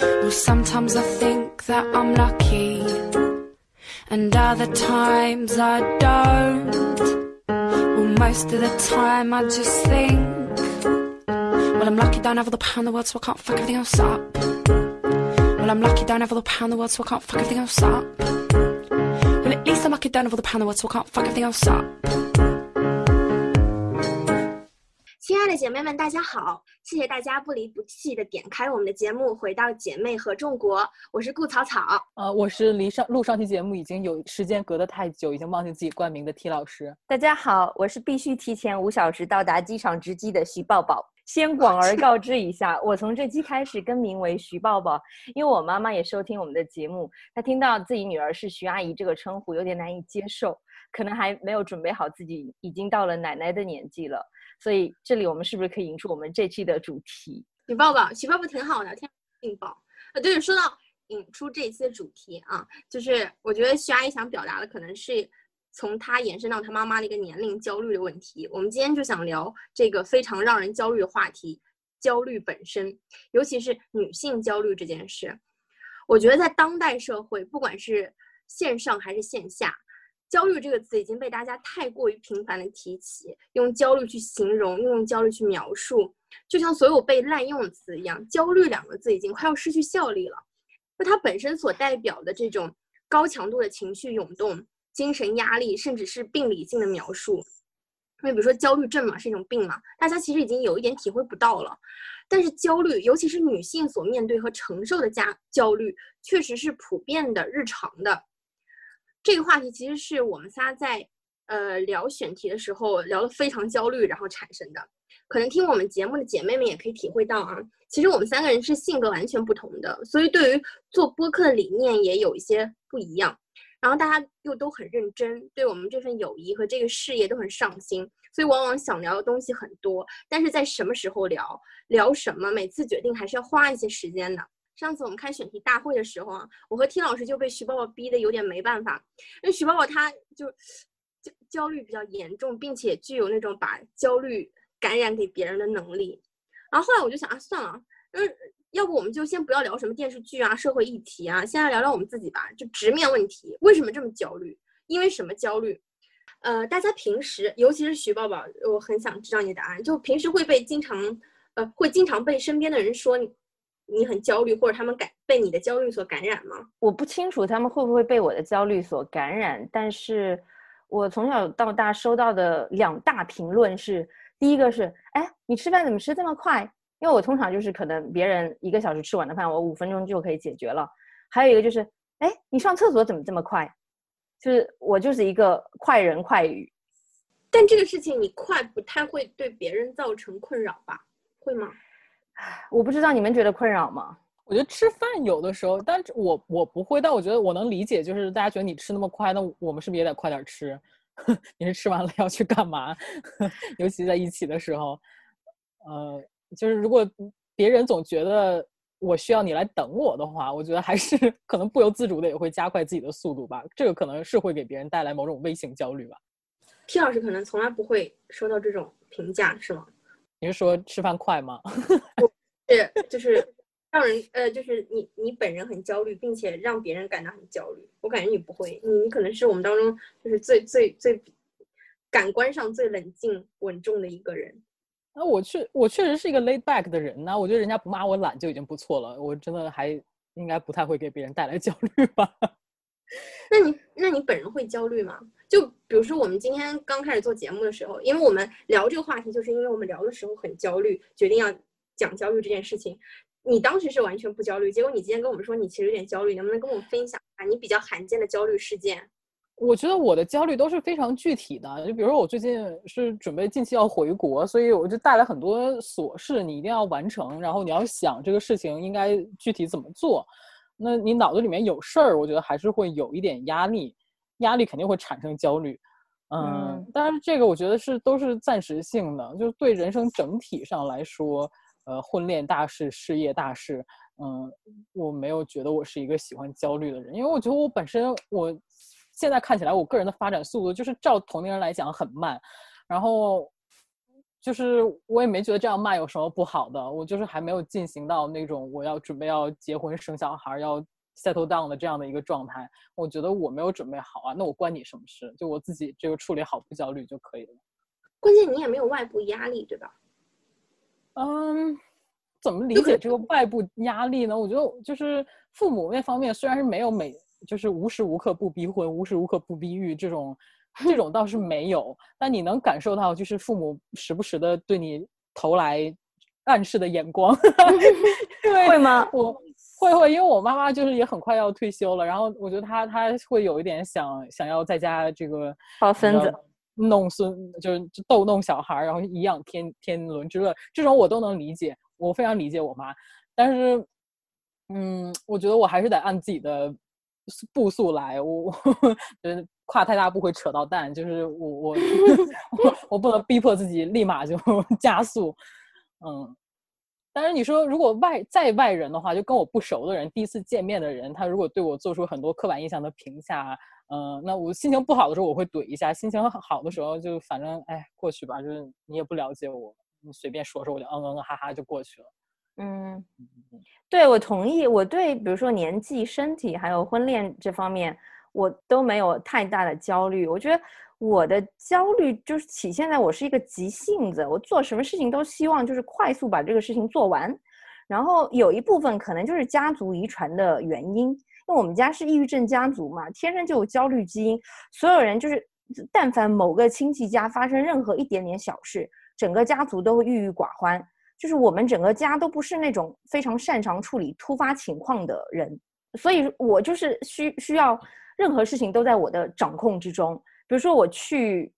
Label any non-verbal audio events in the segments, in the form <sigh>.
Well, sometimes I think that I'm lucky, and other times I don't. Well, most of the time I just think, well, I'm lucky, don't have all the power in the world, so I can't fuck everything else up. Well, I'm lucky, don't have all the power in the world, so I can't fuck everything else up. Well, at least I'm lucky, don't have all the power in the world, so I can't fuck everything else up. 亲爱的姐妹们，大家好！谢谢大家不离不弃的点开我们的节目，回到姐妹合众国。我是顾草草，呃，我是离上录上期节目已经有时间隔得太久，已经忘记自己冠名的 T 老师。大家好，我是必须提前五小时到达机场值机的徐抱抱。先广而告之一下，我从这期开始更名为徐抱抱，因为我妈妈也收听我们的节目，她听到自己女儿是徐阿姨这个称呼，有点难以接受，可能还没有准备好自己已经到了奶奶的年纪了。所以这里我们是不是可以引出我们这期的主题？徐抱抱，徐抱抱挺好的，天劲爆。呃，对，说到引出这期的主题啊，就是我觉得徐阿姨想表达的可能是从她延伸到她妈妈的一个年龄焦虑的问题。我们今天就想聊这个非常让人焦虑的话题——焦虑本身，尤其是女性焦虑这件事。我觉得在当代社会，不管是线上还是线下。焦虑这个词已经被大家太过于频繁的提起，用焦虑去形容，用焦虑去描述，就像所有被滥用的词一样，焦虑两个字已经快要失去效力了。那它本身所代表的这种高强度的情绪涌动、精神压力，甚至是病理性的描述，因为比如说焦虑症嘛，是一种病嘛，大家其实已经有一点体会不到了。但是焦虑，尤其是女性所面对和承受的加焦虑，确实是普遍的、日常的。这个话题其实是我们仨在呃聊选题的时候聊得非常焦虑，然后产生的。可能听我们节目的姐妹们也可以体会到啊，其实我们三个人是性格完全不同的，所以对于做播客的理念也有一些不一样。然后大家又都很认真，对我们这份友谊和这个事业都很上心，所以往往想聊的东西很多，但是在什么时候聊，聊什么，每次决定还是要花一些时间的。上次我们开选题大会的时候啊，我和 T 老师就被徐宝宝逼得有点没办法，因为徐宝宝他就焦焦虑比较严重，并且具有那种把焦虑感染给别人的能力。然后后来我就想啊，算了，嗯，要不我们就先不要聊什么电视剧啊、社会议题啊，先来聊聊我们自己吧，就直面问题，为什么这么焦虑？因为什么焦虑？呃，大家平时，尤其是徐宝宝，我很想知道你的答案，就平时会被经常，呃，会经常被身边的人说。很焦虑，或者他们感被你的焦虑所感染吗？我不清楚他们会不会被我的焦虑所感染，但是我从小到大收到的两大评论是：第一个是，哎，你吃饭怎么吃这么快？因为我通常就是可能别人一个小时吃完的饭，我五分钟就可以解决了。还有一个就是，哎，你上厕所怎么这么快？就是我就是一个快人快语，但这个事情你快不太会对别人造成困扰吧？会吗？我不知道你们觉得困扰吗？我觉得吃饭有的时候，但我我不会，但我觉得我能理解，就是大家觉得你吃那么快，那我们是不是也得快点吃？<laughs> 你是吃完了要去干嘛？<laughs> 尤其在一起的时候，呃，就是如果别人总觉得我需要你来等我的话，我觉得还是可能不由自主的也会加快自己的速度吧。这个可能是会给别人带来某种微型焦虑吧。T 老师可能从来不会收到这种评价，是吗？你是说吃饭快吗？<laughs> 是，就是让人呃，就是你你本人很焦虑，并且让别人感到很焦虑。我感觉你不会，你你可能是我们当中就是最最最感官上最冷静稳重的一个人。那我确我确实是一个 laid back 的人呢。我觉得人家不骂我懒就已经不错了。我真的还应该不太会给别人带来焦虑吧。那你那你本人会焦虑吗？就比如说我们今天刚开始做节目的时候，因为我们聊这个话题，就是因为我们聊的时候很焦虑，决定要讲焦虑这件事情。你当时是完全不焦虑，结果你今天跟我们说你其实有点焦虑，能不能跟我们分享一下你比较罕见的焦虑事件？我觉得我的焦虑都是非常具体的，就比如说我最近是准备近期要回国，所以我就带来很多琐事，你一定要完成，然后你要想这个事情应该具体怎么做。那你脑子里面有事儿，我觉得还是会有一点压力，压力肯定会产生焦虑，嗯，但是这个我觉得是都是暂时性的，就是对人生整体上来说，呃，婚恋大事、事业大事，嗯，我没有觉得我是一个喜欢焦虑的人，因为我觉得我本身我现在看起来，我个人的发展速度就是照同龄人来讲很慢，然后就是我也没觉得这样慢有什么不好的，我就是还没有进行到那种我要准备要结婚生小孩要 settle down 的这样的一个状态。我觉得我没有准备好啊，那我关你什么事？就我自己这个处理好不焦虑就可以了。关键你也没有外部压力，对吧？嗯，怎么理解这个外部压力呢？我觉得就是父母那方面虽然是没有每就是无时无刻不逼婚、无时无刻不逼育这种，<laughs> 这种倒是没有，但你能感受到就是父母时不时的对你投来暗示的眼光，<laughs> 会吗？我会会，因为我妈妈就是也很快要退休了，然后我觉得她她会有一点想想要在家这个抱孙子。弄孙就是逗弄小孩，然后颐养天天伦之乐，这种我都能理解，我非常理解我妈。但是，嗯，我觉得我还是得按自己的步速来，我我 <laughs> 觉得跨太大步会扯到蛋，就是我我 <laughs> 我不能逼迫自己立马就 <laughs> 加速，嗯。但是你说，如果外在外人的话，就跟我不熟的人，第一次见面的人，他如果对我做出很多刻板印象的评价，嗯，那我心情不好的时候我会怼一下，心情好的时候就反正哎过去吧，就是你也不了解我，你随便说说我就嗯嗯哈哈就过去了。嗯，对，我同意。我对比如说年纪、身体还有婚恋这方面，我都没有太大的焦虑。我觉得。我的焦虑就是体现在我是一个急性子，我做什么事情都希望就是快速把这个事情做完，然后有一部分可能就是家族遗传的原因，因为我们家是抑郁症家族嘛，天生就有焦虑基因，所有人就是但凡某个亲戚家发生任何一点点小事，整个家族都会郁郁寡欢，就是我们整个家都不是那种非常擅长处理突发情况的人，所以我就是需需要任何事情都在我的掌控之中。比如说我去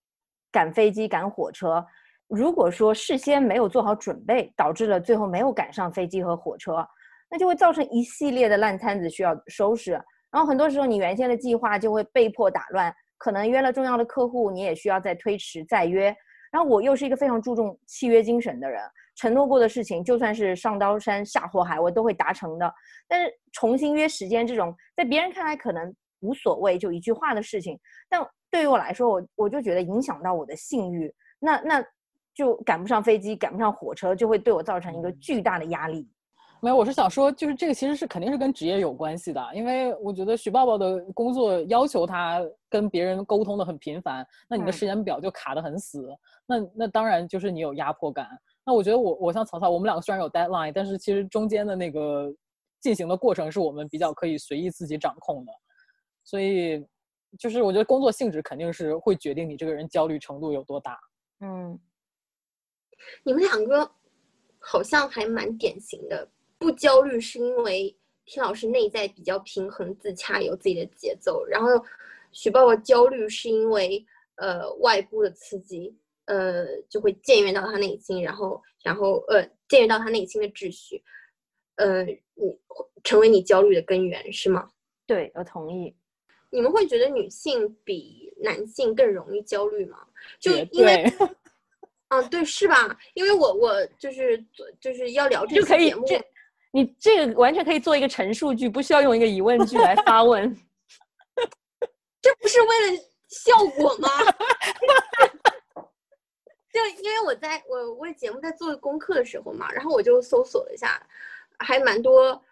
赶飞机、赶火车，如果说事先没有做好准备，导致了最后没有赶上飞机和火车，那就会造成一系列的烂摊子需要收拾。然后很多时候你原先的计划就会被迫打乱，可能约了重要的客户，你也需要再推迟再约。然后我又是一个非常注重契约精神的人，承诺过的事情，就算是上刀山下火海，我都会达成的。但是重新约时间这种，在别人看来可能无所谓，就一句话的事情，但。对于我来说，我我就觉得影响到我的信誉，那那就赶不上飞机，赶不上火车，就会对我造成一个巨大的压力。没有，我是想说，就是这个其实是肯定是跟职业有关系的，因为我觉得许抱抱的工作要求他跟别人沟通的很频繁，那你的时间表就卡得很死，那那当然就是你有压迫感。那我觉得我我像曹操，我们两个虽然有 deadline，但是其实中间的那个进行的过程是我们比较可以随意自己掌控的，所以。就是我觉得工作性质肯定是会决定你这个人焦虑程度有多大。嗯，你们两个好像还蛮典型的，不焦虑是因为听老师内在比较平衡自洽，有自己的节奏。然后许爸爸焦虑是因为呃外部的刺激，呃就会僭越到他内心，然后然后呃僭越到他内心的秩序，呃你成为你焦虑的根源是吗？对，我同意。你们会觉得女性比男性更容易焦虑吗？就因为，<laughs> 啊，对，是吧？因为我我就是就是要聊这个节目，你这个完全可以做一个陈述句，不需要用一个疑问句来发问。<laughs> 这不是为了效果吗？<laughs> 就因为我在我为节目在做功课的时候嘛，然后我就搜索了一下，还蛮多。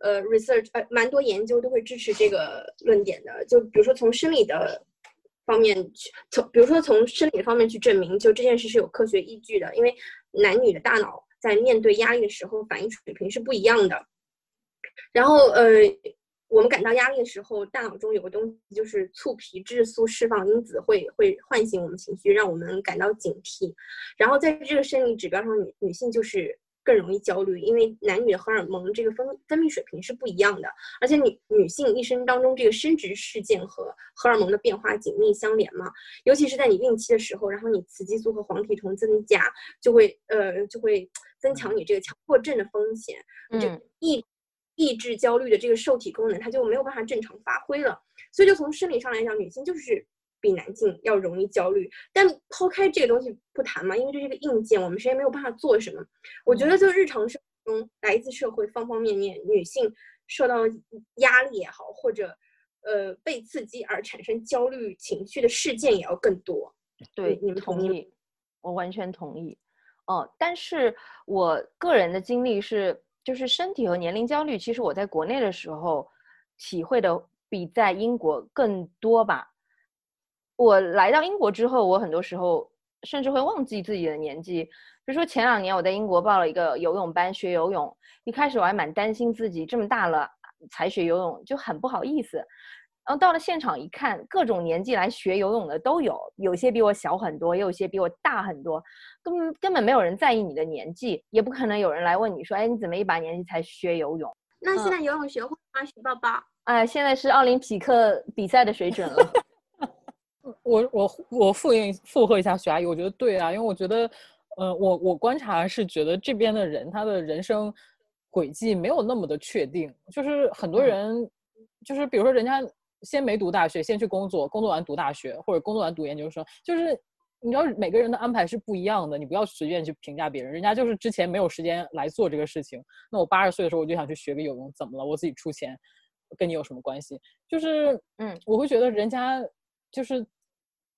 呃，research 呃，蛮多研究都会支持这个论点的。就比如说从生理的方面去，从比如说从生理方面去证明，就这件事是有科学依据的。因为男女的大脑在面对压力的时候，反应水平是不一样的。然后呃，我们感到压力的时候，大脑中有个东西就是促皮质素释放因子，会会唤醒我们情绪，让我们感到警惕。然后在这个生理指标上，女女性就是。更容易焦虑，因为男女的荷尔蒙这个分分泌水平是不一样的，而且女女性一生当中这个生殖事件和荷尔蒙的变化紧密相连嘛，尤其是在你孕期的时候，然后你雌激素和黄体酮增加，就会呃就会增强你这个强迫症的风险，就抑抑制焦虑的这个受体功能，它就没有办法正常发挥了，所以就从生理上来讲，女性就是。比男性要容易焦虑，但抛开这个东西不谈嘛，因为这是一个硬件，我们谁也没有办法做什么。我觉得就日常生活中，来自社会方方面面，女性受到压力也好，或者呃被刺激而产生焦虑情绪的事件也要更多。对，你们同意？我完全同意。哦，但是我个人的经历是，就是身体和年龄焦虑，其实我在国内的时候体会的比在英国更多吧。我来到英国之后，我很多时候甚至会忘记自己的年纪。比如说前两年我在英国报了一个游泳班学游泳，一开始我还蛮担心自己这么大了才学游泳，就很不好意思。然后到了现场一看，各种年纪来学游泳的都有，有些比我小很多，也有些比我大很多，根本根本没有人在意你的年纪，也不可能有人来问你说，哎，你怎么一把年纪才学游泳？那现在游泳学会吗，徐抱抱？哎，现在是奥林匹克比赛的水准了。我我我复应附和一下徐阿姨，我觉得对啊，因为我觉得，呃，我我观察是觉得这边的人他的人生轨迹没有那么的确定，就是很多人，就是比如说人家。先没读大学，先去工作，工作完读大学，或者工作完读研究生，就是你知道每个人的安排是不一样的，你不要随便去评价别人。人家就是之前没有时间来做这个事情，那我八十岁的时候我就想去学个游泳，怎么了？我自己出钱，跟你有什么关系？就是嗯，我会觉得人家就是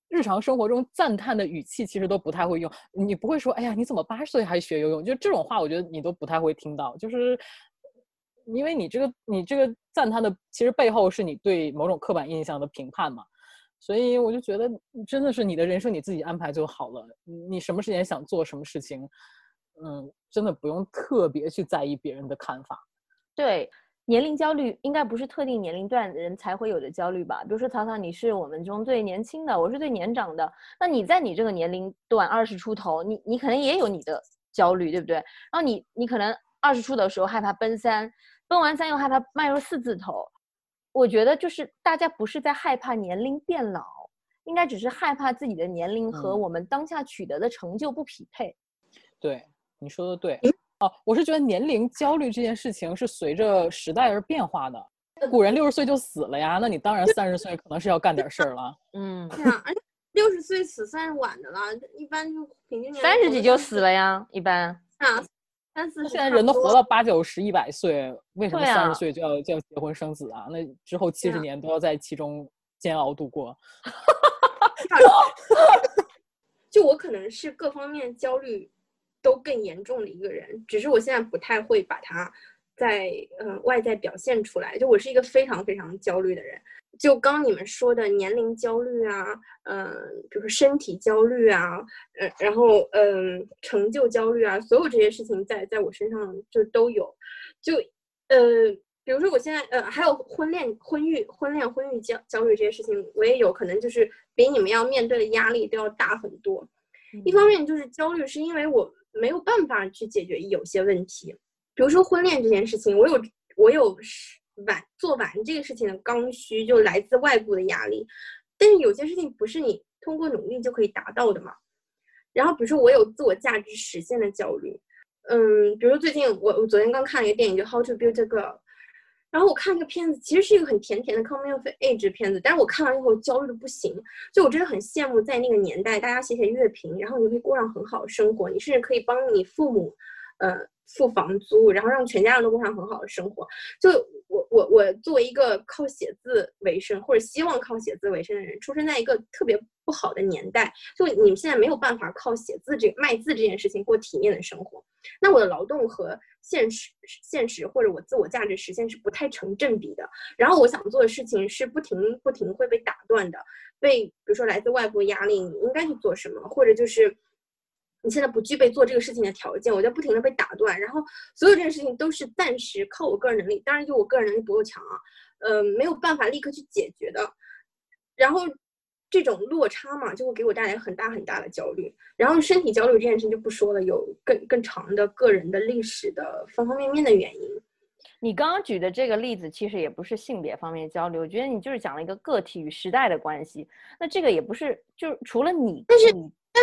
日常生活中赞叹的语气其实都不太会用，你不会说哎呀你怎么八十岁还学游泳？就这种话，我觉得你都不太会听到，就是。因为你这个你这个赞叹的，其实背后是你对某种刻板印象的评判嘛，所以我就觉得真的是你的人生你自己安排就好了，你什么时间想做什么事情，嗯，真的不用特别去在意别人的看法。对，年龄焦虑应该不是特定年龄段的人才会有的焦虑吧？比如说曹操，你是我们中最年轻的，我是最年长的，那你在你这个年龄段二十出头，你你可能也有你的焦虑，对不对？然后你你可能二十出的时候害怕奔三。奔完三又害怕迈入四字头，我觉得就是大家不是在害怕年龄变老，应该只是害怕自己的年龄和我们当下取得的成就不匹配。对，你说的对。哦，我是觉得年龄焦虑这件事情是随着时代而变化的。古人六十岁就死了呀，那你当然三十岁可能是要干点事儿了。<laughs> 嗯，对啊，而且六十岁死算是晚的了，一般就平均年龄三十几就死了呀，一般。啊。三四现在人都活到八九十、一百岁，为什么三十岁就要就要结婚生子啊？那之后七十年都要在其中煎熬度过。<laughs> 就我可能是各方面焦虑都更严重的一个人，只是我现在不太会把它在呃外在表现出来。就我是一个非常非常焦虑的人。就刚你们说的年龄焦虑啊，嗯，比如说身体焦虑啊，呃，然后嗯，成就焦虑啊，所有这些事情在在我身上就都有，就呃，比如说我现在呃，还有婚恋、婚育、婚恋、婚育焦焦虑这些事情，我也有可能就是比你们要面对的压力都要大很多。一方面就是焦虑，是因为我没有办法去解决有些问题，比如说婚恋这件事情，我有我有。完做完这个事情的刚需就来自外部的压力，但是有些事情不是你通过努力就可以达到的嘛。然后比如说我有自我价值实现的焦虑，嗯，比如最近我我昨天刚看了一个电影叫《How to Build a Girl》，然后我看这个片子其实是一个很甜甜的 coming of age 片子，但是我看完以后焦虑的不行，就我真的很羡慕在那个年代大家写写乐评，然后你可以过上很好的生活，你甚至可以帮你父母，呃。付房租，然后让全家人都过上很好的生活。就我我我作为一个靠写字为生，或者希望靠写字为生的人，出生在一个特别不好的年代。就你们现在没有办法靠写字这卖字这件事情过体面的生活。那我的劳动和现实现实或者我自我价值实现是不太成正比的。然后我想做的事情是不停不停会被打断的，被比如说来自外部压力，你应该去做什么，或者就是。你现在不具备做这个事情的条件，我就不停的被打断，然后所有这件事情都是暂时靠我个人能力，当然就我个人能力不够强啊，呃，没有办法立刻去解决的。然后这种落差嘛，就会给我带来很大很大的焦虑。然后身体焦虑这件事情就不说了，有更更长的个人的历史的方方面面的原因。你刚刚举的这个例子其实也不是性别方面焦虑，我觉得你就是讲了一个个体与时代的关系。那这个也不是，就是除了你，但是。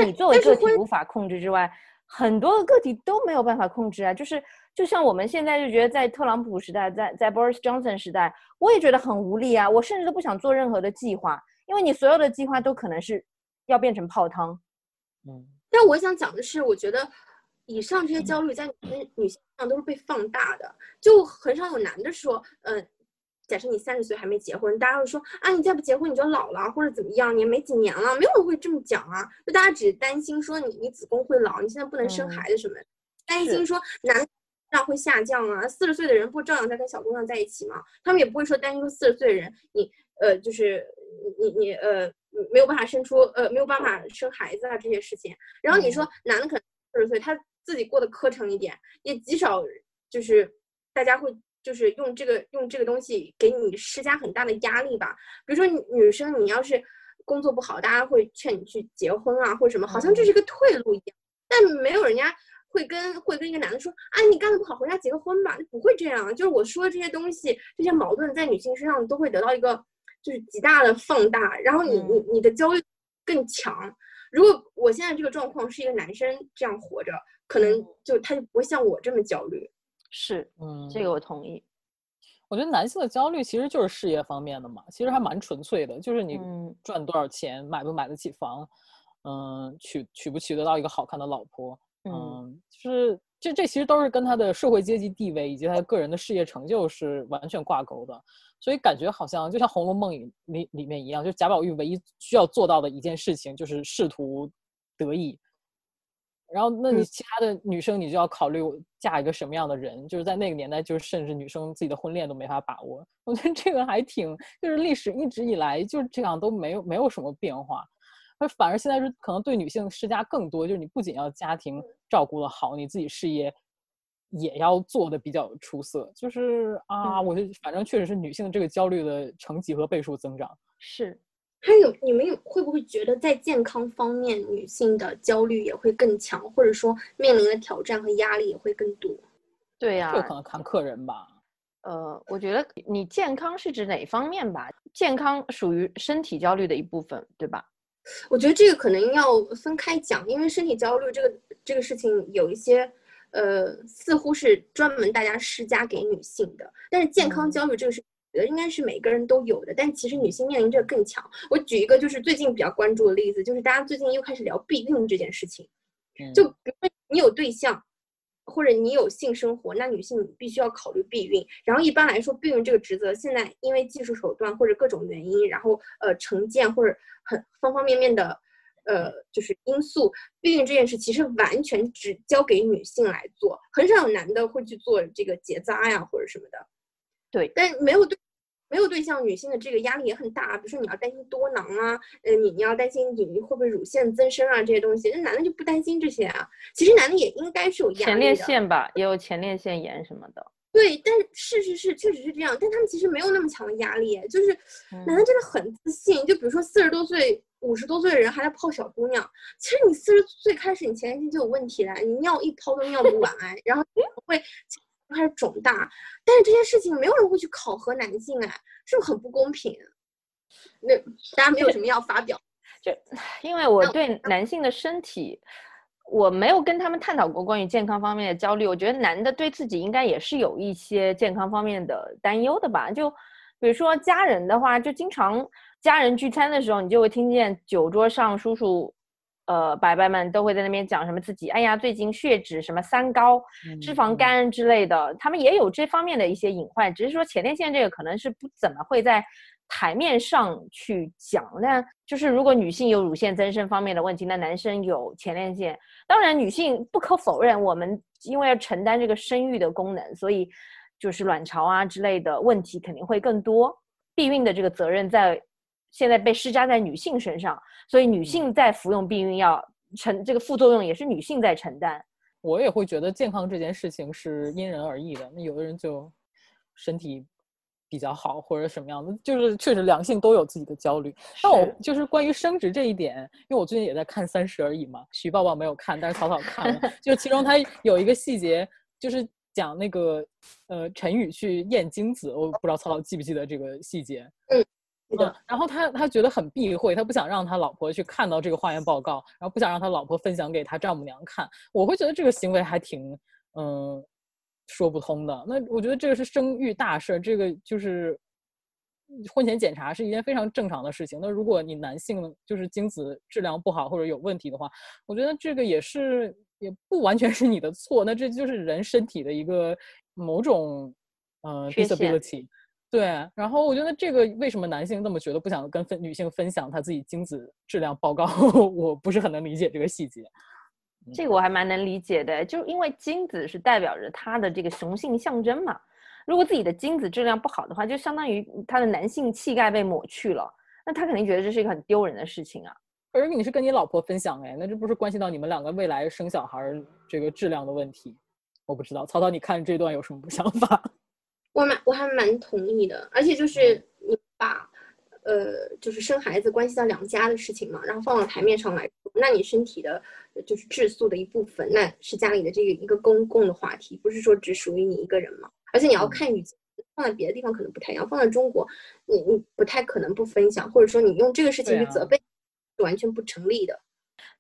你作为个体无法控制之外，很多个体都没有办法控制啊。就是就像我们现在就觉得，在特朗普时代，在在 Boris Johnson 时代，我也觉得很无力啊。我甚至都不想做任何的计划，因为你所有的计划都可能是要变成泡汤。嗯，但我想讲的是，我觉得以上这些焦虑在女女性上都是被放大的，就很少有男的说，嗯。假设你三十岁还没结婚，大家会说啊，你再不结婚你就老了，或者怎么样，你也没几年了，没有人会这么讲啊。就大家只担心说你你子宫会老，你现在不能生孩子什么，担心说男量会下降啊。四十岁的人不照样在跟小姑娘在一起吗？他们也不会说担心说四十岁的人你呃就是你你呃没有办法生出呃没有办法生孩子啊这些事情。然后你说男的可能四十岁他自己过得磕碜一点，也极少就是大家会。就是用这个用这个东西给你施加很大的压力吧。比如说女生，你要是工作不好，大家会劝你去结婚啊，或者什么，好像这是个退路一样。但没有人家会跟会跟一个男的说，哎，你干的不好，回家结个婚吧，不会这样。就是我说的这些东西，这些矛盾在女性身上都会得到一个就是极大的放大，然后你你你的焦虑更强。如果我现在这个状况是一个男生这样活着，可能就他就不会像我这么焦虑。是，嗯，这个我同意。我觉得男性的焦虑其实就是事业方面的嘛，其实还蛮纯粹的，就是你赚多少钱，买不买得起房，嗯，娶娶不娶得到一个好看的老婆，嗯，就是这这其实都是跟他的社会阶级地位以及他个人的事业成就是完全挂钩的，所以感觉好像就像《红楼梦》里里面一样，就贾宝玉唯一需要做到的一件事情就是仕途得意。然后，那你其他的女生，你就要考虑嫁一个什么样的人？就是在那个年代，就是甚至女生自己的婚恋都没法把握。我觉得这个还挺，就是历史一直以来就是这样，都没有没有什么变化。而反而现在是可能对女性施加更多，就是你不仅要家庭照顾的好，你自己事业也要做的比较出色。就是啊，我觉得反正确实是女性这个焦虑的成几何倍数增长。是。还有，你们有会不会觉得在健康方面，女性的焦虑也会更强，或者说面临的挑战和压力也会更多？对呀，这可能看个人吧。呃，我觉得你健康是指哪方面吧？健康属于身体焦虑的一部分，对吧？我觉得这个可能要分开讲，因为身体焦虑这个这个事情有一些，呃，似乎是专门大家施加给女性的，但是健康焦虑这个是。觉得应该是每个人都有的，但其实女性面临这个更强。我举一个就是最近比较关注的例子，就是大家最近又开始聊避孕这件事情。就比如说你有对象，或者你有性生活，那女性必须要考虑避孕。然后一般来说，避孕这个职责现在因为技术手段或者各种原因，然后呃成见或者很方方面面的呃就是因素，避孕这件事其实完全只交给女性来做，很少有男的会去做这个结扎呀或者什么的。对，但没有对没有对象，女性的这个压力也很大。比如说你要担心多囊啊，呃，你你要担心你会不会乳腺增生啊这些东西，那男的就不担心这些啊。其实男的也应该是有压力前列腺吧，也有前列腺炎什么的。对，但是是是确实是这样，但他们其实没有那么强的压力，就是男的真的很自信。就比如说四十多岁、五十多岁的人还在泡小姑娘，其实你四十岁开始，你前列腺就有问题了，你尿一泡都尿不完，然后会。开始肿大，但是这件事情没有人会去考核男性，哎，是不是很不公平？那大家没有什么要发表？<laughs> 就因为我对男性的身体，我没有跟他们探讨过关于健康方面的焦虑。我觉得男的对自己应该也是有一些健康方面的担忧的吧？就比如说家人的话，就经常家人聚餐的时候，你就会听见酒桌上叔叔。呃，伯伯们都会在那边讲什么自己，哎呀，最近血脂什么三高、脂肪肝之类的，他们也有这方面的一些隐患，只是说前列腺这个可能是不怎么会在台面上去讲。那就是如果女性有乳腺增生方面的问题，那男生有前列腺，当然女性不可否认，我们因为要承担这个生育的功能，所以就是卵巢啊之类的问题肯定会更多，避孕的这个责任在。现在被施加在女性身上，所以女性在服用避孕药承这个副作用也是女性在承担。我也会觉得健康这件事情是因人而异的，那有的人就身体比较好或者什么样的，就是确实两性都有自己的焦虑。那我就是关于生殖这一点，因为我最近也在看《三十而已》嘛，徐抱抱没有看，但是草草看了，<laughs> 就其中他有一个细节，就是讲那个呃陈宇去验精子，我不知道草草记不记得这个细节。嗯。嗯，然后他他觉得很避讳，他不想让他老婆去看到这个化验报告，然后不想让他老婆分享给他丈母娘看。我会觉得这个行为还挺，嗯，说不通的。那我觉得这个是生育大事，这个就是婚前检查是一件非常正常的事情。那如果你男性就是精子质量不好或者有问题的话，我觉得这个也是也不完全是你的错。那这就是人身体的一个某种，嗯，disability。对，然后我觉得这个为什么男性那么觉得不想跟分女性分享他自己精子质量报告，<laughs> 我不是很能理解这个细节。这个我还蛮能理解的，就因为精子是代表着他的这个雄性象征嘛。如果自己的精子质量不好的话，就相当于他的男性气概被抹去了，那他肯定觉得这是一个很丢人的事情啊。而你是跟你老婆分享哎，那这不是关系到你们两个未来生小孩这个质量的问题？我不知道，曹操，你看这段有什么想法？我蛮我还蛮同意的，而且就是你把，呃，就是生孩子关系到两家的事情嘛，然后放到台面上来说，那你身体的，就是质素的一部分，那是家里的这个一个公共的话题，不是说只属于你一个人嘛。而且你要看语境，放在别的地方可能不太一样，放在中国，你你不太可能不分享，或者说你用这个事情去责备，是完全不成立的。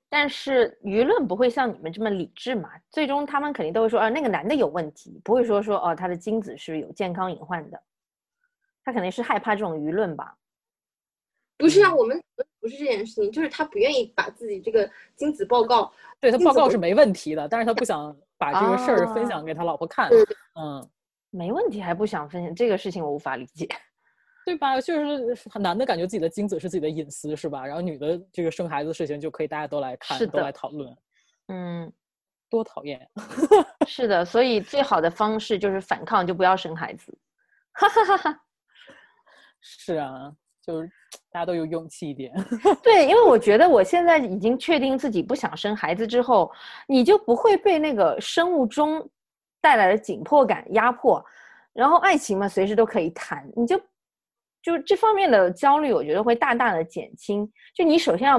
但是舆论不会像你们这么理智嘛？最终他们肯定都会说，啊，那个男的有问题，不会说说哦，他的精子是有健康隐患的。他肯定是害怕这种舆论吧？不是啊，我们不是这件事情，就是他不愿意把自己这个精子报告，对他报告是没问题的，但是他不想把这个事儿分享给他老婆看。嗯，没问题还不想分享这个事情，我无法理解。对吧？就是男的感觉自己的精子是自己的隐私，是吧？然后女的这个生孩子的事情就可以大家都来看，都来讨论。嗯，多讨厌。<laughs> 是的，所以最好的方式就是反抗，就不要生孩子。哈哈哈哈。是啊，就是大家都有勇气一点。对，因为我觉得我现在已经确定自己不想生孩子之后，你就不会被那个生物钟带来的紧迫感压迫，然后爱情嘛，随时都可以谈，你就。就这方面的焦虑，我觉得会大大的减轻。就你首先要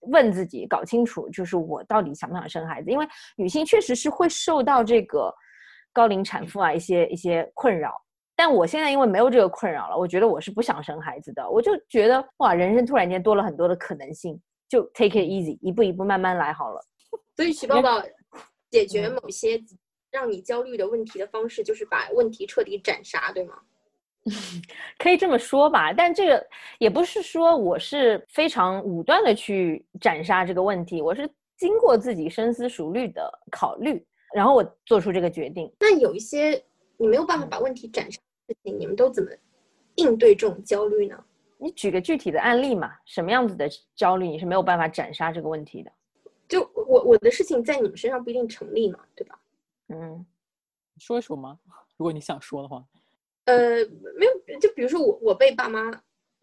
问自己，搞清楚，就是我到底想不想生孩子？因为女性确实是会受到这个高龄产妇啊一些一些困扰。但我现在因为没有这个困扰了，我觉得我是不想生孩子的。我就觉得哇，人生突然间多了很多的可能性，就 take it easy，一步一步慢慢来好了。所以许抱抱解决某些让你焦虑的问题的方式，就是把问题彻底斩杀，对吗？<laughs> 可以这么说吧，但这个也不是说我是非常武断的去斩杀这个问题，我是经过自己深思熟虑的考虑，然后我做出这个决定。那有一些你没有办法把问题斩杀的事情，你们都怎么应对这种焦虑呢？你举个具体的案例嘛？什么样子的焦虑你是没有办法斩杀这个问题的？就我我的事情在你们身上不一定成立嘛，对吧？嗯，说一说吗？如果你想说的话。呃，没有，就比如说我我被爸妈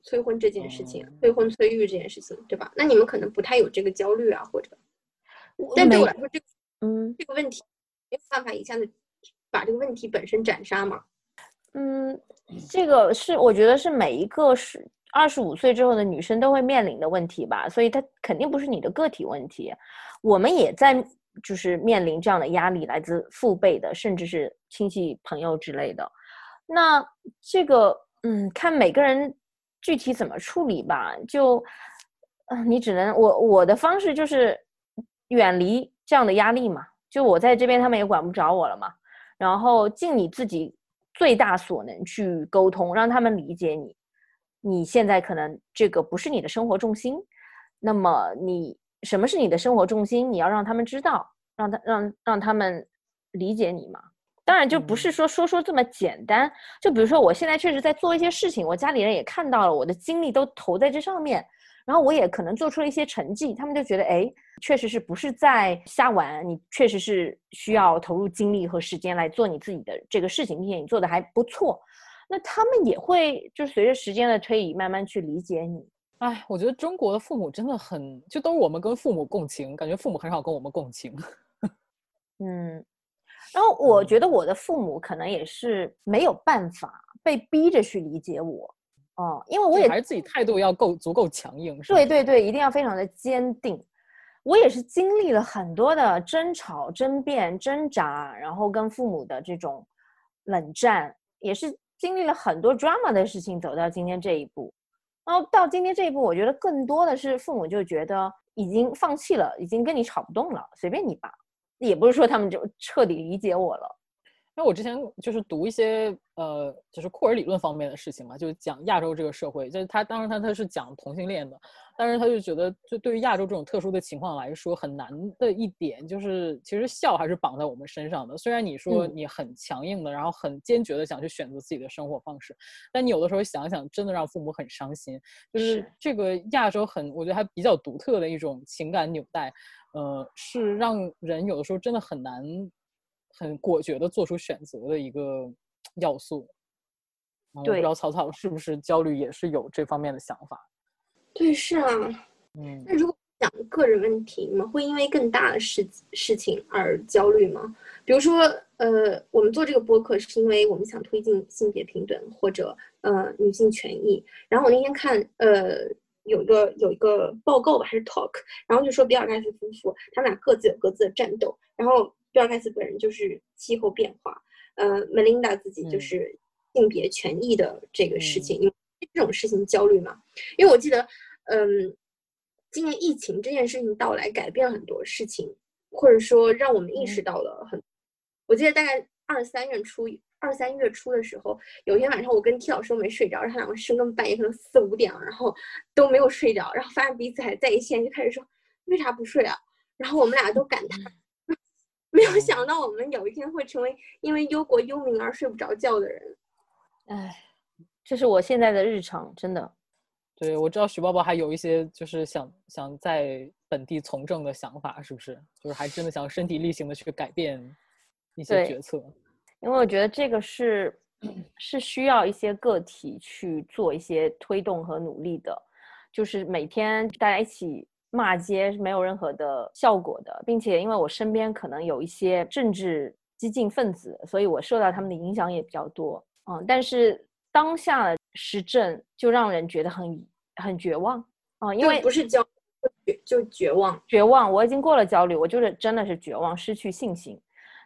催婚这件事情，催婚催育这件事情，对吧？那你们可能不太有这个焦虑啊，或者，但对我来说，这嗯这个问题没有办法一下子把这个问题本身斩杀嘛。嗯，这个是我觉得是每一个是二十五岁之后的女生都会面临的问题吧，所以它肯定不是你的个体问题。我们也在就是面临这样的压力，来自父辈的，甚至是亲戚朋友之类的。那这个，嗯，看每个人具体怎么处理吧。就，嗯，你只能我我的方式就是远离这样的压力嘛。就我在这边，他们也管不着我了嘛。然后尽你自己最大所能去沟通，让他们理解你。你现在可能这个不是你的生活重心，那么你什么是你的生活重心？你要让他们知道，让他让让他们理解你嘛。当然就不是说说说这么简单，就比如说我现在确实在做一些事情，我家里人也看到了，我的精力都投在这上面，然后我也可能做出了一些成绩，他们就觉得哎，确实是不是在瞎玩，你确实是需要投入精力和时间来做你自己的这个事情，并且你做的还不错，那他们也会就随着时间的推移慢慢去理解你。哎，我觉得中国的父母真的很，就都是我们跟父母共情，感觉父母很少跟我们共情。<laughs> 嗯。然后我觉得我的父母可能也是没有办法被逼着去理解我，哦，因为我也还是自己态度要够足够强硬。是对对对，一定要非常的坚定。我也是经历了很多的争吵、争辩、挣扎，然后跟父母的这种冷战，也是经历了很多 drama 的事情，走到今天这一步。然后到今天这一步，我觉得更多的是父母就觉得已经放弃了，已经跟你吵不动了，随便你吧。也不是说他们就彻底理解我了，因为我之前就是读一些呃，就是库尔理论方面的事情嘛，就讲亚洲这个社会，就是他当时他他是讲同性恋的，但是他就觉得，就对于亚洲这种特殊的情况来说，很难的一点就是，其实孝还是绑在我们身上的。虽然你说你很强硬的，然后很坚决的想去选择自己的生活方式，但你有的时候想想，真的让父母很伤心。就是这个亚洲很，我觉得还比较独特的一种情感纽带，呃，是让人有的时候真的很难。很果决的做出选择的一个要素。我不知道草草是不是焦虑，也是有这方面的想法。对，是啊。嗯。那如果讲个人问题，你们会因为更大的事事情而焦虑吗？比如说，呃，我们做这个播客是因为我们想推进性别平等或者呃女性权益。然后我那天看，呃，有一个有一个报告吧，还是 talk，然后就说比尔盖茨夫妇他们俩各自有各自的战斗，然后。比尔盖茨本人就是气候变化，呃，Melinda 自己就是性别权益的这个事情，种事情焦虑吗。因为我记得，嗯，今年疫情这件事情到来，改变了很多事情，或者说让我们意识到了很。我记得大概二三月初，二三月初的时候，有一天晚上我跟 T 老师都没睡着，然后两个深更半夜，可能四五点了，然后都没有睡着，然后发现彼此还在一线，就开始说为啥不睡啊？然后我们俩都感叹。<laughs> 没有想到我们有一天会成为因为忧国忧民而睡不着觉的人，哎，这是我现在的日常，真的。对，我知道许宝宝还有一些就是想想在本地从政的想法，是不是？就是还真的想身体力行的去改变一些决策。因为我觉得这个是是需要一些个体去做一些推动和努力的，就是每天大家一起。骂街是没有任何的效果的，并且因为我身边可能有一些政治激进分子，所以我受到他们的影响也比较多。嗯，但是当下的时政就让人觉得很很绝望啊，因为不是焦虑，就绝望，绝望。我已经过了焦虑，我就是真的是绝望，失去信心。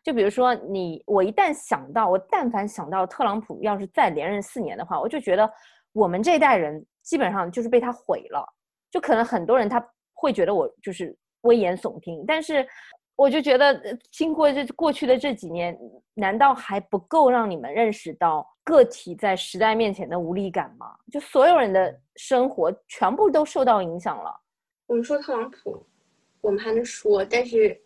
就比如说你，我一旦想到，我但凡想到特朗普要是再连任四年的话，我就觉得我们这一代人基本上就是被他毁了。就可能很多人他。会觉得我就是危言耸听，但是我就觉得，经过这过去的这几年，难道还不够让你们认识到个体在时代面前的无力感吗？就所有人的生活全部都受到影响了。我们说特朗普，我们还能说，但是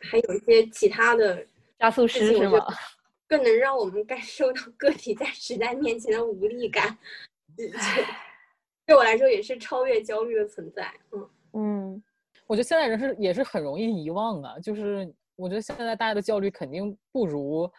还有一些其他的加速师是吗？更能让我们感受到个体在时代面前的无力感。<sighs> 对我来说，也是超越焦虑的存在。嗯。嗯，我觉得现在人是也是很容易遗忘啊，就是我觉得现在大家的焦虑肯定不如，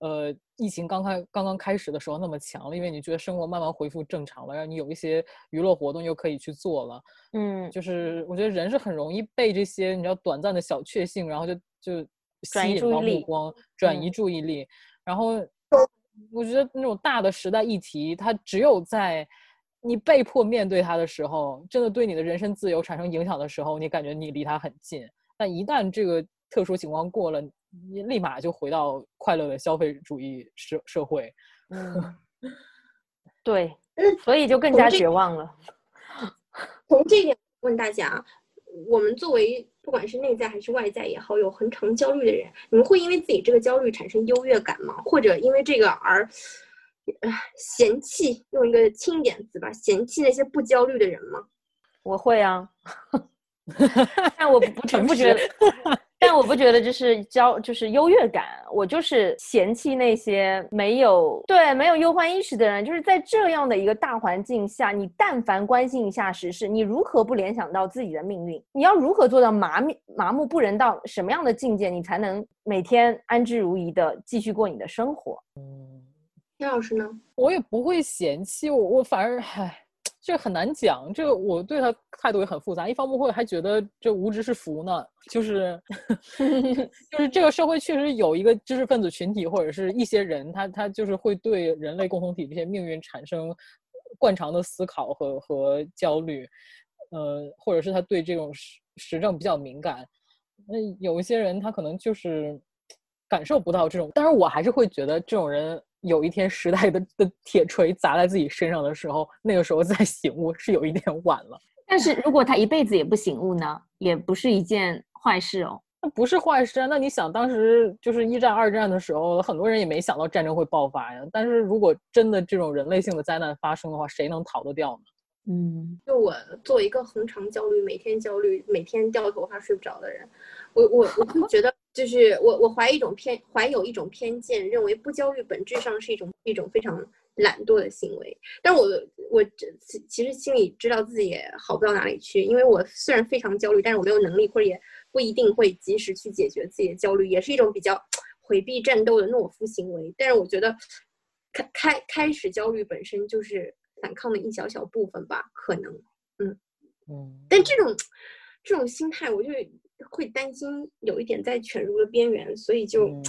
呃，疫情刚开刚刚开始的时候那么强了，因为你觉得生活慢慢恢复正常了，然后你有一些娱乐活动又可以去做了，嗯，就是我觉得人是很容易被这些你知道短暂的小确幸，然后就就吸引到目光，转移注意力，然后我觉得那种大的时代议题，它只有在。你被迫面对他的时候，真的对你的人身自由产生影响的时候，你感觉你离他很近。但一旦这个特殊情况过了，你立马就回到快乐的消费主义社社会。嗯，<laughs> 对，所以就更加绝望了。<laughs> 从这点问大家，我们作为不管是内在还是外在也好，有恒常焦虑的人，你们会因为自己这个焦虑产生优越感吗？或者因为这个而？嫌弃用一个轻一点词吧，嫌弃那些不焦虑的人吗？我会啊，<laughs> 但我不不不觉得，但我不觉得这是焦，就是优越感。我就是嫌弃那些没有对没有忧患意识的人。就是在这样的一个大环境下，你但凡关心一下时事，你如何不联想到自己的命运？你要如何做到麻木麻木不仁到什么样的境界，你才能每天安之如饴的继续过你的生活？嗯。叶老师呢？我也不会嫌弃我，我反而唉，这很难讲。这个我对他态度也很复杂。一方面会还觉得这无知是福呢，就是 <laughs> 就是这个社会确实有一个知识分子群体或者是一些人，他他就是会对人类共同体这些命运产生惯常的思考和和焦虑，呃，或者是他对这种时时政比较敏感。那有一些人他可能就是感受不到这种，但是我还是会觉得这种人。有一天时代的的铁锤砸在自己身上的时候，那个时候再醒悟是有一点晚了。但是如果他一辈子也不醒悟呢，也不是一件坏事哦。那不是坏事啊。那你想，当时就是一战、二战的时候，很多人也没想到战争会爆发呀。但是如果真的这种人类性的灾难发生的话，谁能逃得掉呢？嗯，就我作为一个恒常焦虑、每天焦虑、每天掉头发睡不着的人，我我我就觉得，就是我我怀一种偏怀有一种偏见，认为不焦虑本质上是一种一种非常懒惰的行为。但我我这其其实心里知道自己也好不到哪里去，因为我虽然非常焦虑，但是我没有能力或者也不一定会及时去解决自己的焦虑，也是一种比较 <tsk> 回避战斗的懦夫行为。但是我觉得开开开始焦虑本身就是反抗的一小小部分吧，可能。嗯，但这种这种心态，我就会担心有一点在犬儒的边缘，所以就嗯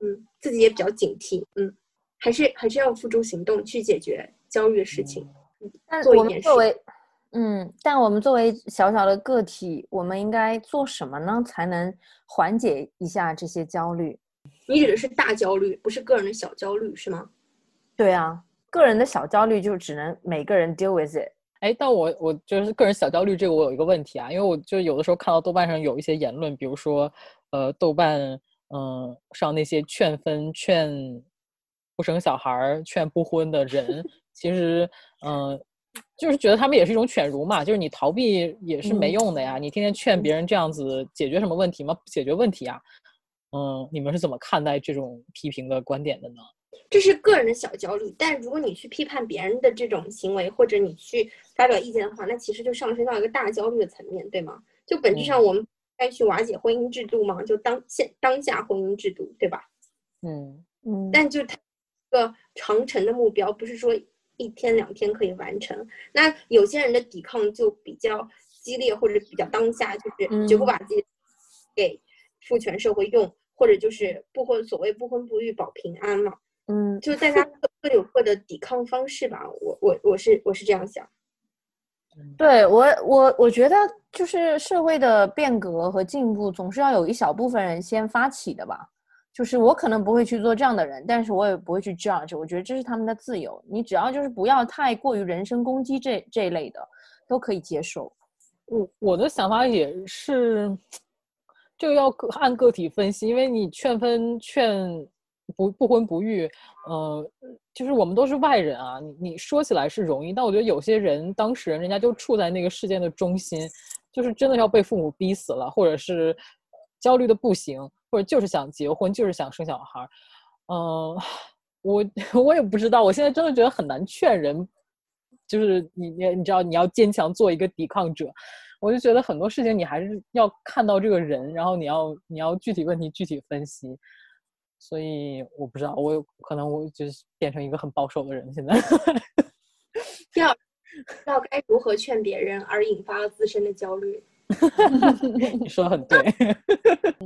嗯自己也比较警惕，嗯，还是还是要付诸行动去解决焦虑的事情。但我们作为，嗯，但我们作为小小的个体，我们应该做什么呢，才能缓解一下这些焦虑？你指的是大焦虑，不是个人的小焦虑，是吗？对啊，个人的小焦虑就只能每个人 deal with it。哎，但我我就是个人小焦虑这个，我有一个问题啊，因为我就有的时候看到豆瓣上有一些言论，比如说，呃，豆瓣嗯、上那些劝分、劝不生小孩儿、劝不婚的人，其实嗯、就是觉得他们也是一种犬儒嘛，就是你逃避也是没嗯用的呀，你天天劝别人这样子解决什么问题吗？不解决问题啊。嗯，你们是怎么看待这种批评的观点的呢？这是个人的小焦虑，但如果你去批判别人的这种行为，或者你去发表意见的话，那其实就上升到一个大焦虑的层面，对吗？就本质上我们该去瓦解婚姻制度吗？就当现当下婚姻制度，对吧？嗯嗯，但就它一个长程的目标，不是说一天两天可以完成。那有些人的抵抗就比较激烈，或者比较当下，就是绝不嗯把自己给父权社会用，或者就是不婚所谓不婚不育保平安嘛。嗯，就大家各各有各的抵抗方式吧。我我我是我是这样想。对我我我觉得就是社会的变革和进步，总是要有一小部分人先发起的吧。就是我可能不会去做这样的人，但是我也不会去 judge，我觉得这是他们的自由。你只要就是不要太过于人身攻击这这一类的，都可以接受。我我的想法也是，这个要个按个体分析，因为你劝分劝不不婚不育，呃，就是我们都是外人啊，你你说起来是容易，但我觉得有些人当事人人家就处在那个事件的中心，就是真的要被父母逼死了，或者是焦虑的不行，或者就是想结婚，就是想生小孩儿，嗯、我 <laughs> 我也不知道，我现在真的觉得很难劝人，就是你你你知道你要坚强做一个抵抗者，我就觉得很多事情你还是要看到这个人，然后你要你要具体问题具体分析，所以我不知道，我有可能我就是变成一个很保守的人，现在 <laughs> <laughs> 要要该如何劝别人，而引发了自身的焦虑。<laughs> 你说的很对，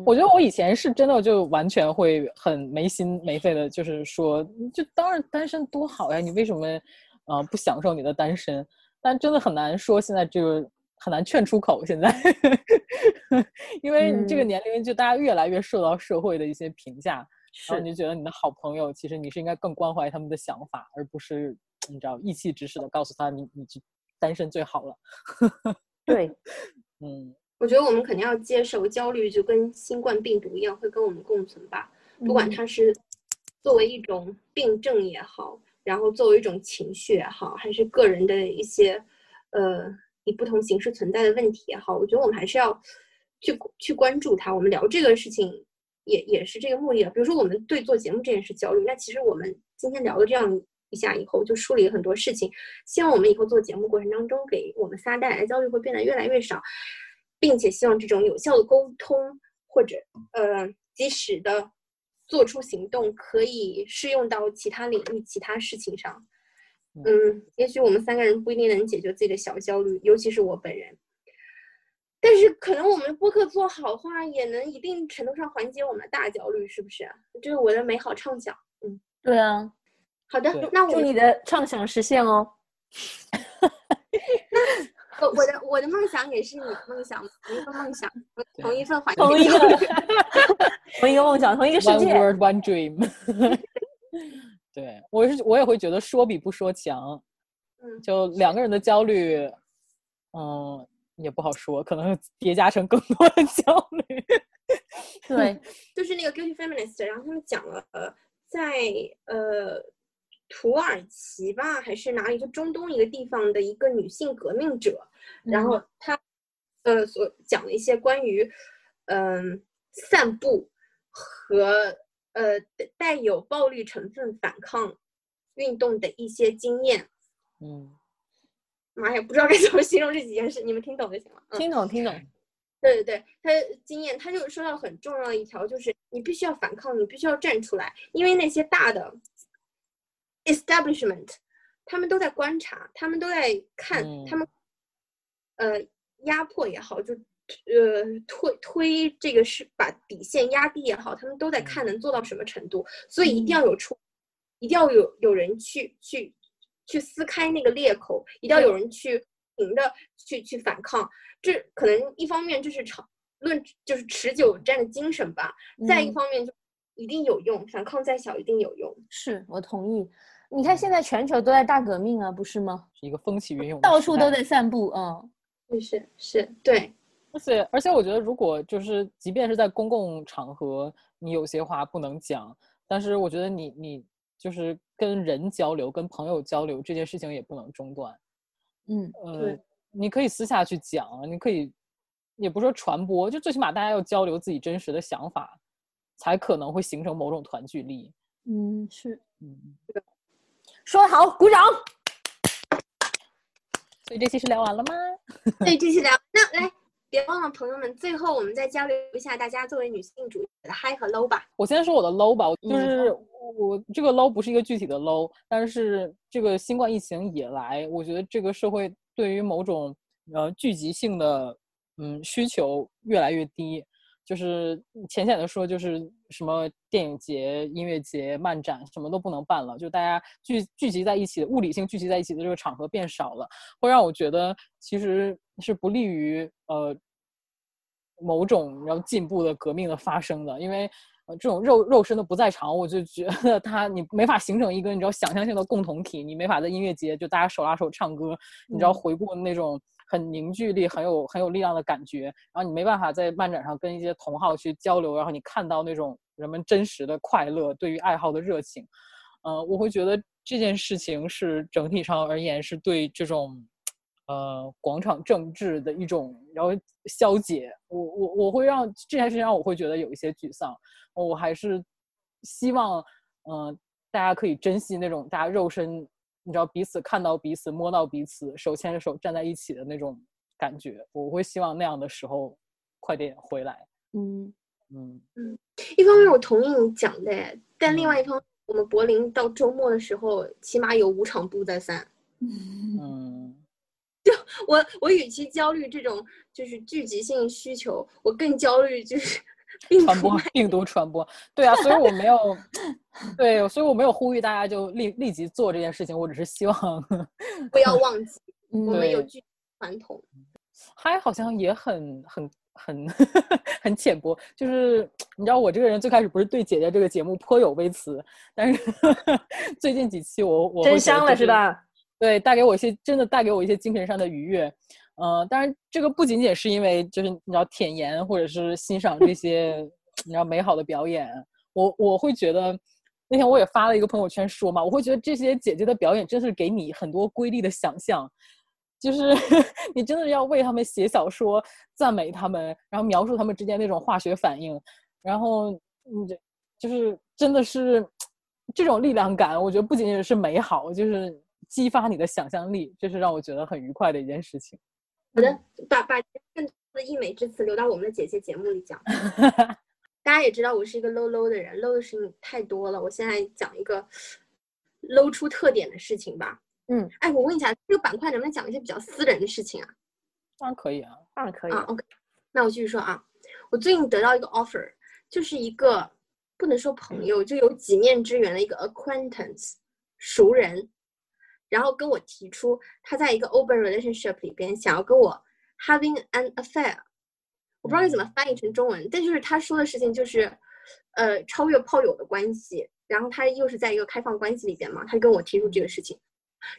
我觉得我以前是真的就完全会很没心没肺的，就是说，就当然单身多好呀，你为什么呃不享受你的单身？但真的很难说，现在这个很难劝出口。现在，因为你这个嗯年龄，就大家越来越受到社会的一些评价，然后是你就觉得你的好朋友，其实你是应该更关怀他们的想法，而不是你知道意气指使的告诉他你你去单身最好了。<laughs> 对，嗯我觉得我们肯定要接受焦虑，就跟新冠病毒一样，会跟我们共存吧。不管嗯它是作为一种病症也好，然后作为一种情绪也好，还是个人的一些呃以不同形式存在的问题也好，我觉得我们还是要去去关注它。我们聊这个事情也也是这个目的的。比如说我们对做节目这件事焦虑，那其实我们今天聊了这样一下以后，就梳理了很多事情。希望我们以后做节目过程当中，给我们仨带来的焦虑会变得越来越少，并且希望这种有效的沟通或者呃及时的做出行动，可以适用到其他领域、其他事情上。嗯，也许我们三个人不一定能解决自己的小焦虑，尤其是我本人。但是可能我们播客做好的话，也能一定程度上缓解我们的大焦虑，是不是？这是我的美好畅想。嗯，对啊，好的，那我祝你的畅想实现哦。<laughs> <laughs> 我我的我的梦想也是你的梦想，同一个梦想，同一份环境。同一个 <laughs> 同一个梦想，同一个世 One 界。word, one dream。对我是我也会觉得说比不说强，嗯就两个人的焦虑，嗯，也不好说，可能叠加成更多的焦虑。<laughs> 对，就是那个 Guilty Feminist，然后他们讲了，呃，在呃土耳其吧，还是哪里，就中东一个地方的一个女性革命者，然后她呃所讲了一些关于嗯、散步和呃带有暴力成分反抗运动的一些经验。嗯妈呀，不知道该怎么形容这几件事，你们听懂就行了。嗯听懂听懂。对对对，他经验，他就说到很重要的一条，就是你必须要反抗，你必须要站出来，因为那些大的 establishment，他们都在观察，他们都在看，他们呃压迫也好，就呃推推这个是把底线压低也好，他们都在看能做到什么程度，所以一定要有出，一定要有有人去去去撕开那个裂口，一定要有人去不停的去去反抗。这可能一方面就是长论就是持久战的精神吧，再一嗯方面就一定有用，反抗再小一定有用。是我同意。你看现在全球都在大革命啊，不是吗？是一个风起云涌到处都在散步，嗯，是是，对，而且而且，我觉得如果就是，即便是在公共场合，你有些话不能讲，但是我觉得你你就是跟人交流、跟朋友交流这件事情也不能中断。嗯，呃对，你可以私下去讲，你可以，也不说传播，就最起码大家要交流自己真实的想法，才可能会形成某种团聚力。嗯，是嗯，说得好，鼓掌。所以这期是聊完了吗？<laughs> 对，这期聊那来，别忘了朋友们，最后我们再交流一下大家作为女性主义者的 high 和 low 吧。我先说我的 low 吧，就嗯是我这个 low 不是一个具体的 low，但是这个新冠疫情以来，我觉得这个社会对于某种呃聚集性的嗯需求越来越低。就是浅显的说，就是什么电影节、音乐节、漫展什么都不能办了，就大家聚聚集在一起的物理性聚集在一起的这个场合变少了，会让我觉得其实是不利于呃某种然后进步的革命的发生的，因为呃这种肉肉身的不在场，我就觉得它你没法形成一个你知道想象性的共同体，你没法在音乐节就大家手拉手唱歌，你知道嗯。回顾那种很凝聚力、很有很有力量的感觉，然后你没办法在漫展上跟一些同好去交流，然后你看到那种人们真实的快乐，对于爱好的热情，呃，我会觉得这件事情是整体上而言是对这种呃广场政治的一种然后消解。我我我会让这件事情让我会觉得有一些沮丧。我还是希望嗯、呃大家可以珍惜那种大家肉身，你知道彼此看到彼此、摸到彼此、手牵着手站在一起的那种感觉。我会希望那样的时候快点回来。嗯，嗯嗯，一方面我同意你讲的，但另嗯外一方面，我们柏林到周末的时候，起码有五场布在散。嗯，<laughs> 就我我与其焦虑这种就是聚集性需求，我更焦虑就是病传播病毒传播，对啊，所以我没有，<laughs> 对，所以我没有呼吁大家就立立即做这件事情，我只是希望，不要忘记，<laughs> 嗯我们有对聚传统。嗨好像也很很很 <laughs> 很浅薄，就是你知道我这个人最开始不是对姐姐这个节目颇有微词，但是最近几期我我真香了是吧？对，带给我一些真的带给我一些精神上的愉悦。呃，当然这个不仅仅是因为就是你知道舔颜或者是欣赏这些 <laughs> 你知道美好的表演，我我会觉得那天我也发了一个朋友圈说嘛，我会觉得这些姐姐的表演真是给你很多瑰丽的想象，就是 <laughs> 你真的要为他们写小说，赞美他们，然后描述他们之间那种化学反应，然后你这就是真的是这种力量感，我觉得不仅仅是美好，就是激发你的想象力，这是让我觉得很愉快的一件事情。好的，把把更多的溢美之词留到我们的姐姐节目里讲。<laughs> 大家也知道我是一个 low low 的人，low 的事情太多了。我现在讲一个 low 出特点的事情吧。嗯，哎，我问一下，这个板块能不能讲一些比较私人的事情啊？当然可以啊，当然可以啊。，OK，那我继续说啊。我最近得到一个 offer，就是一个不能说朋友，就有几面之缘的一个 acquaintance 熟人，然后跟我提出他在一个 open relationship 里边想要跟我 having an affair，我不知道该怎么翻译成中文，但就是他说的事情就是，呃，超越炮友的关系，然后他又是在一个开放关系里边嘛，他跟我提出这个事情，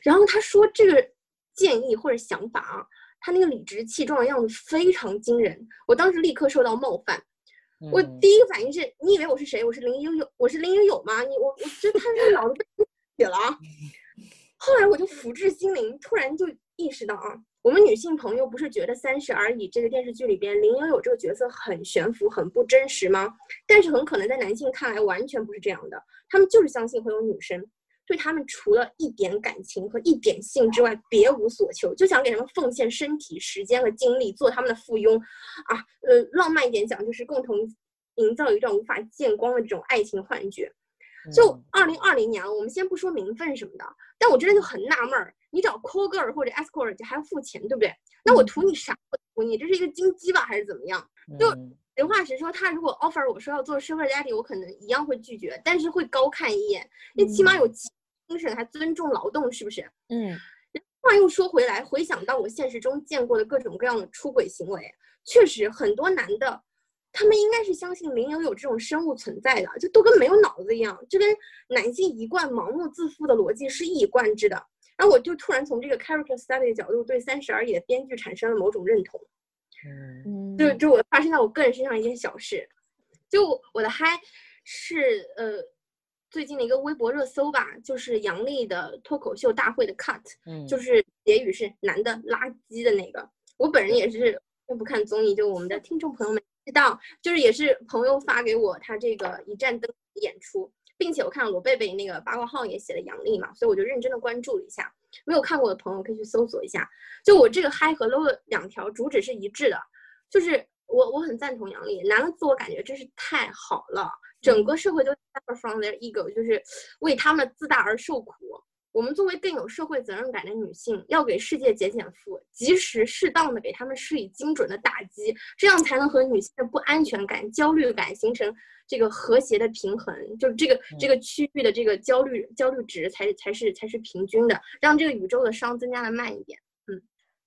然后他说这个建议或者想法啊，他那个理直气壮的样子非常惊人，我当时立刻受到冒犯。我嗯第一个反应是，你以为我是谁？我是林有有，我是林有有吗？你我我觉得他这脑子被 <laughs> 血了啊。后来我就福至心灵，突然就意识到啊，我们女性朋友不是觉得《三十而已》这个电视剧里边林有有这个角色很悬浮、很不真实吗？但是很可能在男性看来完全不是这样的，他们就是相信会有女生。对他们除了一点感情和一点性之外，别无所求，就想给他们奉献身体、时间和精力，做他们的附庸，啊，呃，浪漫一点讲，就是共同营造一段无法见光的这种爱情幻觉。就嗯二零二零年了，我们先不说名分什么的，但我真的就很纳闷儿，你找 call girl 或者 escort 还要付钱，对不对？那我图你啥？我图你这是一个金鸡吧，还是怎么样？就嗯实话实说，他如果 offer 我说要做 sugar daddy，我可能一样会拒绝，但是会高看一眼，你起码有精神，还尊重劳动，是不是？嗯话又说回来，回想到我现实中见过的各种各样的出轨行为，确实很多男的，他们应该是相信灵有有这种生物存在的，就都跟没有脑子一样，这跟男性一贯盲目自负的逻辑是一以贯之的。然后我就突然从这个 character study 的角度，对《三十而已》的编剧产生了某种认同。嗯嗯，就就我发生在我个人身上一件小事，就我的嗨是呃最近的一个微博热搜吧，就是杨笠的脱口秀大会的 cut，嗯，就是结语是男的垃圾的那个。我本人也是不看综艺，就我们的听众朋友们知道，就是也是朋友发给我他这个一站灯演出，并且我看罗贝贝那个八卦号也写了杨笠嘛，所以我就认真的关注了一下。没有看过的朋友可以去搜索一下。就我这个嗨和 low 的两条主旨是一致的，就是我我很赞同杨笠，男的自我感觉真是太好了，整个社会都 suffer from their ego，就是为他们的自大而受苦。我们作为更有社会责任感的女性，要给世界减减负，及时适当的给他们施以精准的打击，这样才能和女性的不安全感、焦虑感形成这个和谐的平衡。就是这个这个区域的这个焦虑焦虑值才才是才是平均的，让这个宇宙的伤增加的慢一点。嗯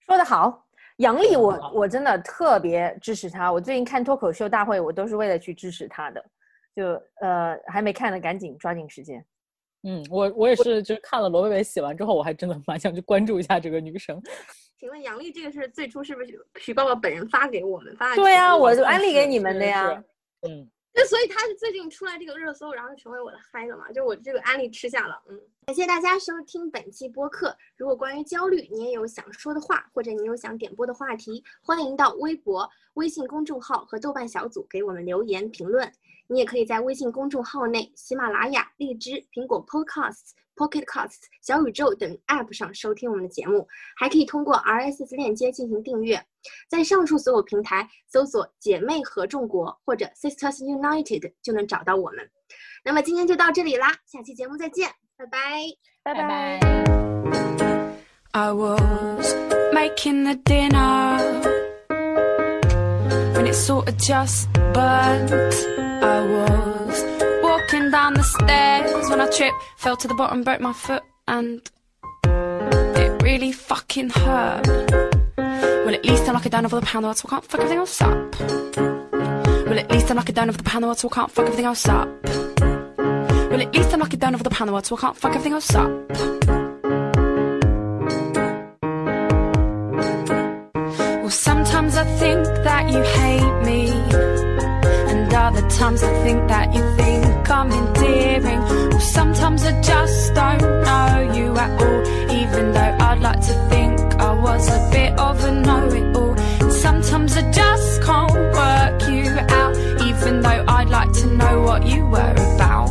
说得好，杨笠我，我真的特别支持他。我最近看脱口秀大会，我都是为了去支持他的。就呃还没看的，赶紧抓紧时间。嗯，我我也是，就是看了罗贝贝写完之后，我还真的蛮想去关注一下这个女生。<laughs> 请问杨丽这个是最初是不是许爸爸本人发给我们发的？对啊，我就安利给你们的呀。嗯，那所以他是最近出来这个热搜，然后成为我的嗨了嘛？就我这个安利吃下了，嗯。感谢大家收听本期播客。如果关于焦虑你也有想说的话，或者你有想点播的话题，欢迎到微博、微信公众号和豆瓣小组给我们留言评论。你也可以在微信公众号内、喜马拉雅、荔枝、苹果 Podcasts、Pocket Casts、小宇宙等 App 上收听我们的节目，还可以通过 RSS 链接进行订阅。在上述所有平台搜索“姐妹合众国”或者 “Sisters United” 就能找到我们。那么今天就到这里啦，下期节目再见，拜拜。拜拜拜。I was making the dinner when it sort of just burnt. I was walking down the stairs when I tripped, fell to the bottom, broke my foot, and it really fucking hurt. Well, at least I'm lucky down over the pound, so I can't fuck everything else up. Well, at least I'm lucky down over the pound, so I can't fuck everything else up. Well, at least I'm lucky down over the pound, so I can't fuck everything else up. Well, sometimes I think that you hate and other times I think that you think I'm endearing. Well, sometimes I just don't know you at all, even though I'd like to think I was a bit of a know-it-all. And sometimes I just can't work you out, even though I'd like to know what you were about.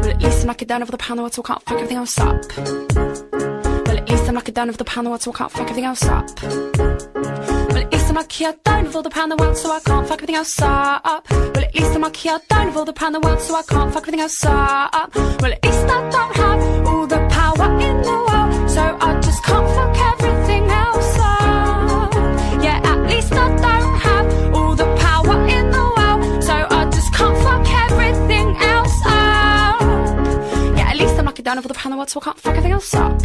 Well, at least I'm lucky down over the pound, so I can't fuck everything else up. Well, at least I'm lucky down over the pound, so I can't fuck everything else up. Well, at least I'm lucky I don't have all the pound the world, so I can't fuck everything else up. Well, at least I'm lucky I don't have all the pound the world, so I can't fuck everything else up. Well, at least I don't have all the power in the world, so I just can't fuck everything else up. Yeah, at least I don't have all the power in the world, so I just can't fuck everything else up. Yeah, at least I'm lucky down over the pound the world, so I can't fuck everything else up.